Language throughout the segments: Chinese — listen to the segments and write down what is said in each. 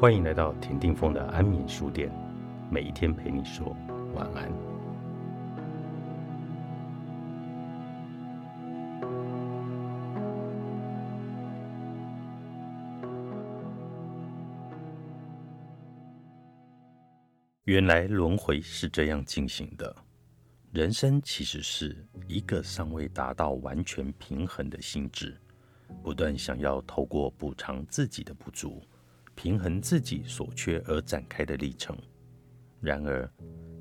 欢迎来到田定峰的安眠书店，每一天陪你说晚安。原来轮回是这样进行的，人生其实是一个尚未达到完全平衡的心智，不断想要透过补偿自己的不足。平衡自己所缺而展开的历程。然而，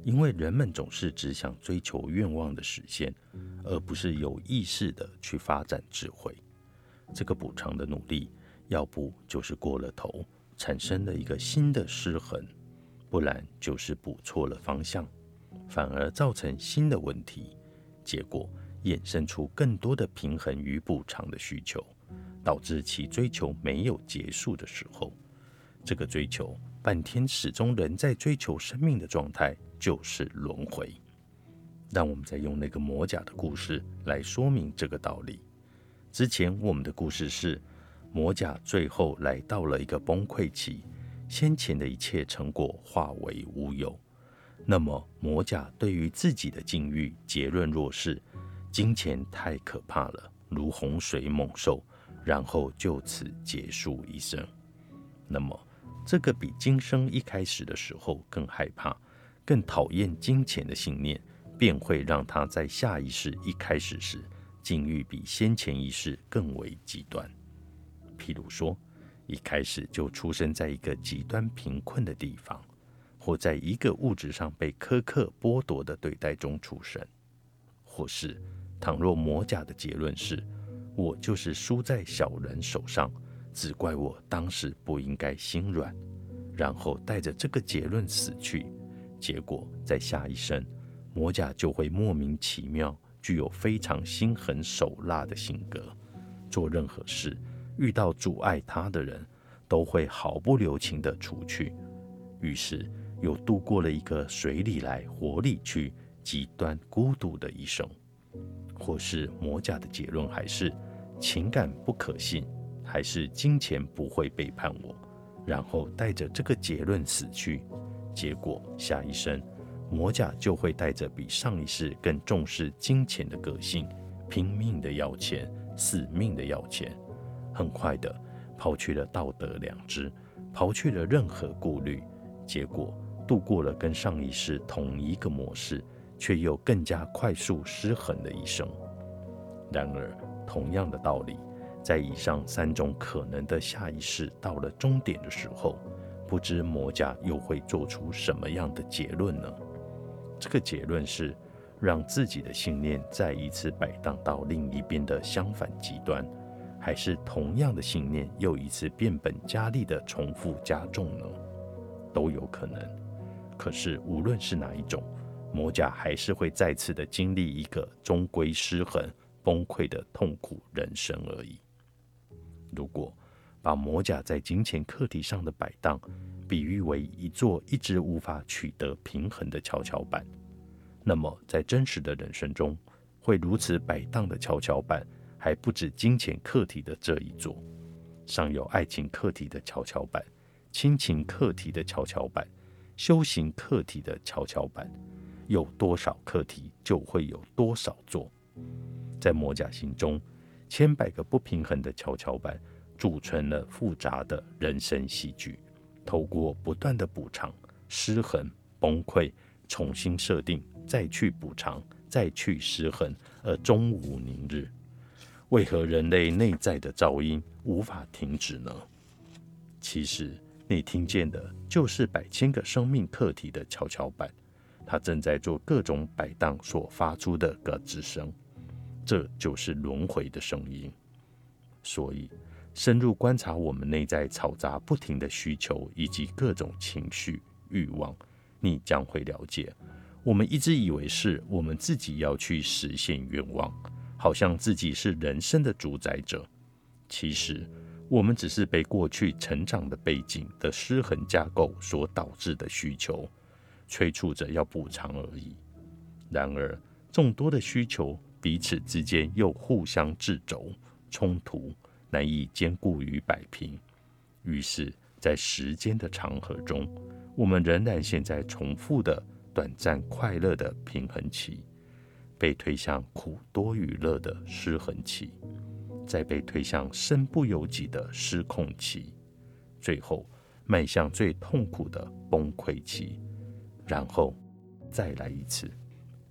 因为人们总是只想追求愿望的实现，而不是有意识的去发展智慧，这个补偿的努力，要不就是过了头，产生了一个新的失衡；不然就是补错了方向，反而造成新的问题，结果衍生出更多的平衡与补偿的需求，导致其追求没有结束的时候。这个追求半天始终仍在追求生命的状态，就是轮回。让我们再用那个魔甲的故事来说明这个道理。之前我们的故事是魔甲最后来到了一个崩溃期，先前的一切成果化为乌有。那么魔甲对于自己的境遇结论若是：金钱太可怕了，如洪水猛兽，然后就此结束一生。那么。这个比今生一开始的时候更害怕、更讨厌金钱的信念，便会让他在下一世一开始时境遇比先前一世更为极端。譬如说，一开始就出生在一个极端贫困的地方，或在一个物质上被苛刻剥夺的对待中出生；或是，倘若魔甲的结论是“我就是输在小人手上”。只怪我当时不应该心软，然后带着这个结论死去。结果在下一生，魔甲就会莫名其妙，具有非常心狠手辣的性格。做任何事，遇到阻碍他的人，都会毫不留情地除去。于是又度过了一个水里来火里去、极端孤独的一生。或是魔甲的结论还是情感不可信。还是金钱不会背叛我，然后带着这个结论死去。结果下一生，魔甲就会带着比上一世更重视金钱的个性，拼命的要钱，死命的要钱。很快的抛去了道德良知，抛去了任何顾虑，结果度过了跟上一世同一个模式，却又更加快速失衡的一生。然而，同样的道理。在以上三种可能的下一世到了终点的时候，不知魔家又会做出什么样的结论呢？这个结论是让自己的信念再一次摆荡到另一边的相反极端，还是同样的信念又一次变本加厉的重复加重呢？都有可能。可是无论是哪一种，魔家还是会再次的经历一个终归失衡、崩溃的痛苦人生而已。如果把魔甲在金钱课题上的摆荡比喻为一座一直无法取得平衡的跷跷板，那么在真实的人生中，会如此摆荡的跷跷板还不止金钱课题的这一座，尚有爱情课题的跷跷板、亲情课题的跷跷板、修行课题的跷跷板。有多少课题，就会有多少座。在魔甲心中。千百个不平衡的跷跷板组成了复杂的人生戏剧，透过不断的补偿、失衡、崩溃、重新设定、再去补偿、再去失衡，而终无宁日。为何人类内在的噪音无法停止呢？其实你听见的就是百千个生命课题的跷跷板，它正在做各种摆荡所发出的咯吱声。这就是轮回的声音，所以深入观察我们内在嘈杂不停的需求以及各种情绪欲望，你将会了解，我们一直以为是我们自己要去实现愿望，好像自己是人生的主宰者。其实，我们只是被过去成长的背景的失衡架构所导致的需求，催促着要补偿而已。然而，众多的需求。彼此之间又互相制肘冲突，难以兼顾与摆平。于是，在时间的长河中，我们仍然陷在重复的短暂快乐的平衡期，被推向苦多于乐的失衡期，再被推向身不由己的失控期，最后迈向最痛苦的崩溃期，然后再来一次。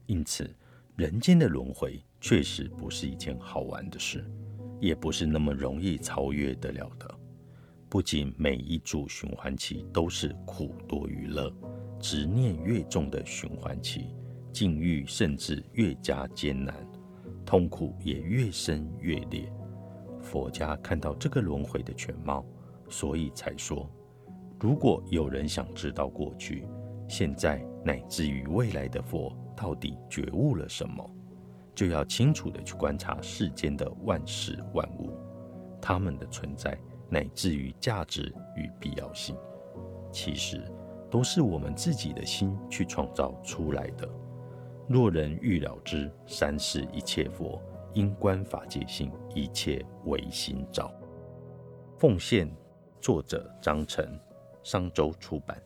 因此，人间的轮回确实不是一件好玩的事，也不是那么容易超越得了的。不仅每一组循环期都是苦多于乐，执念越重的循环期，境遇甚至越加艰难，痛苦也越深越烈。佛家看到这个轮回的全貌，所以才说：如果有人想知道过去、现在乃至于未来的佛到底觉悟了什么，就要清楚的去观察世间的万事万物，它们的存在。乃至于价值与必要性，其实都是我们自己的心去创造出来的。若人欲了之，三世一切佛，因观法界性，一切唯心造。奉献作者张晨，商周出版。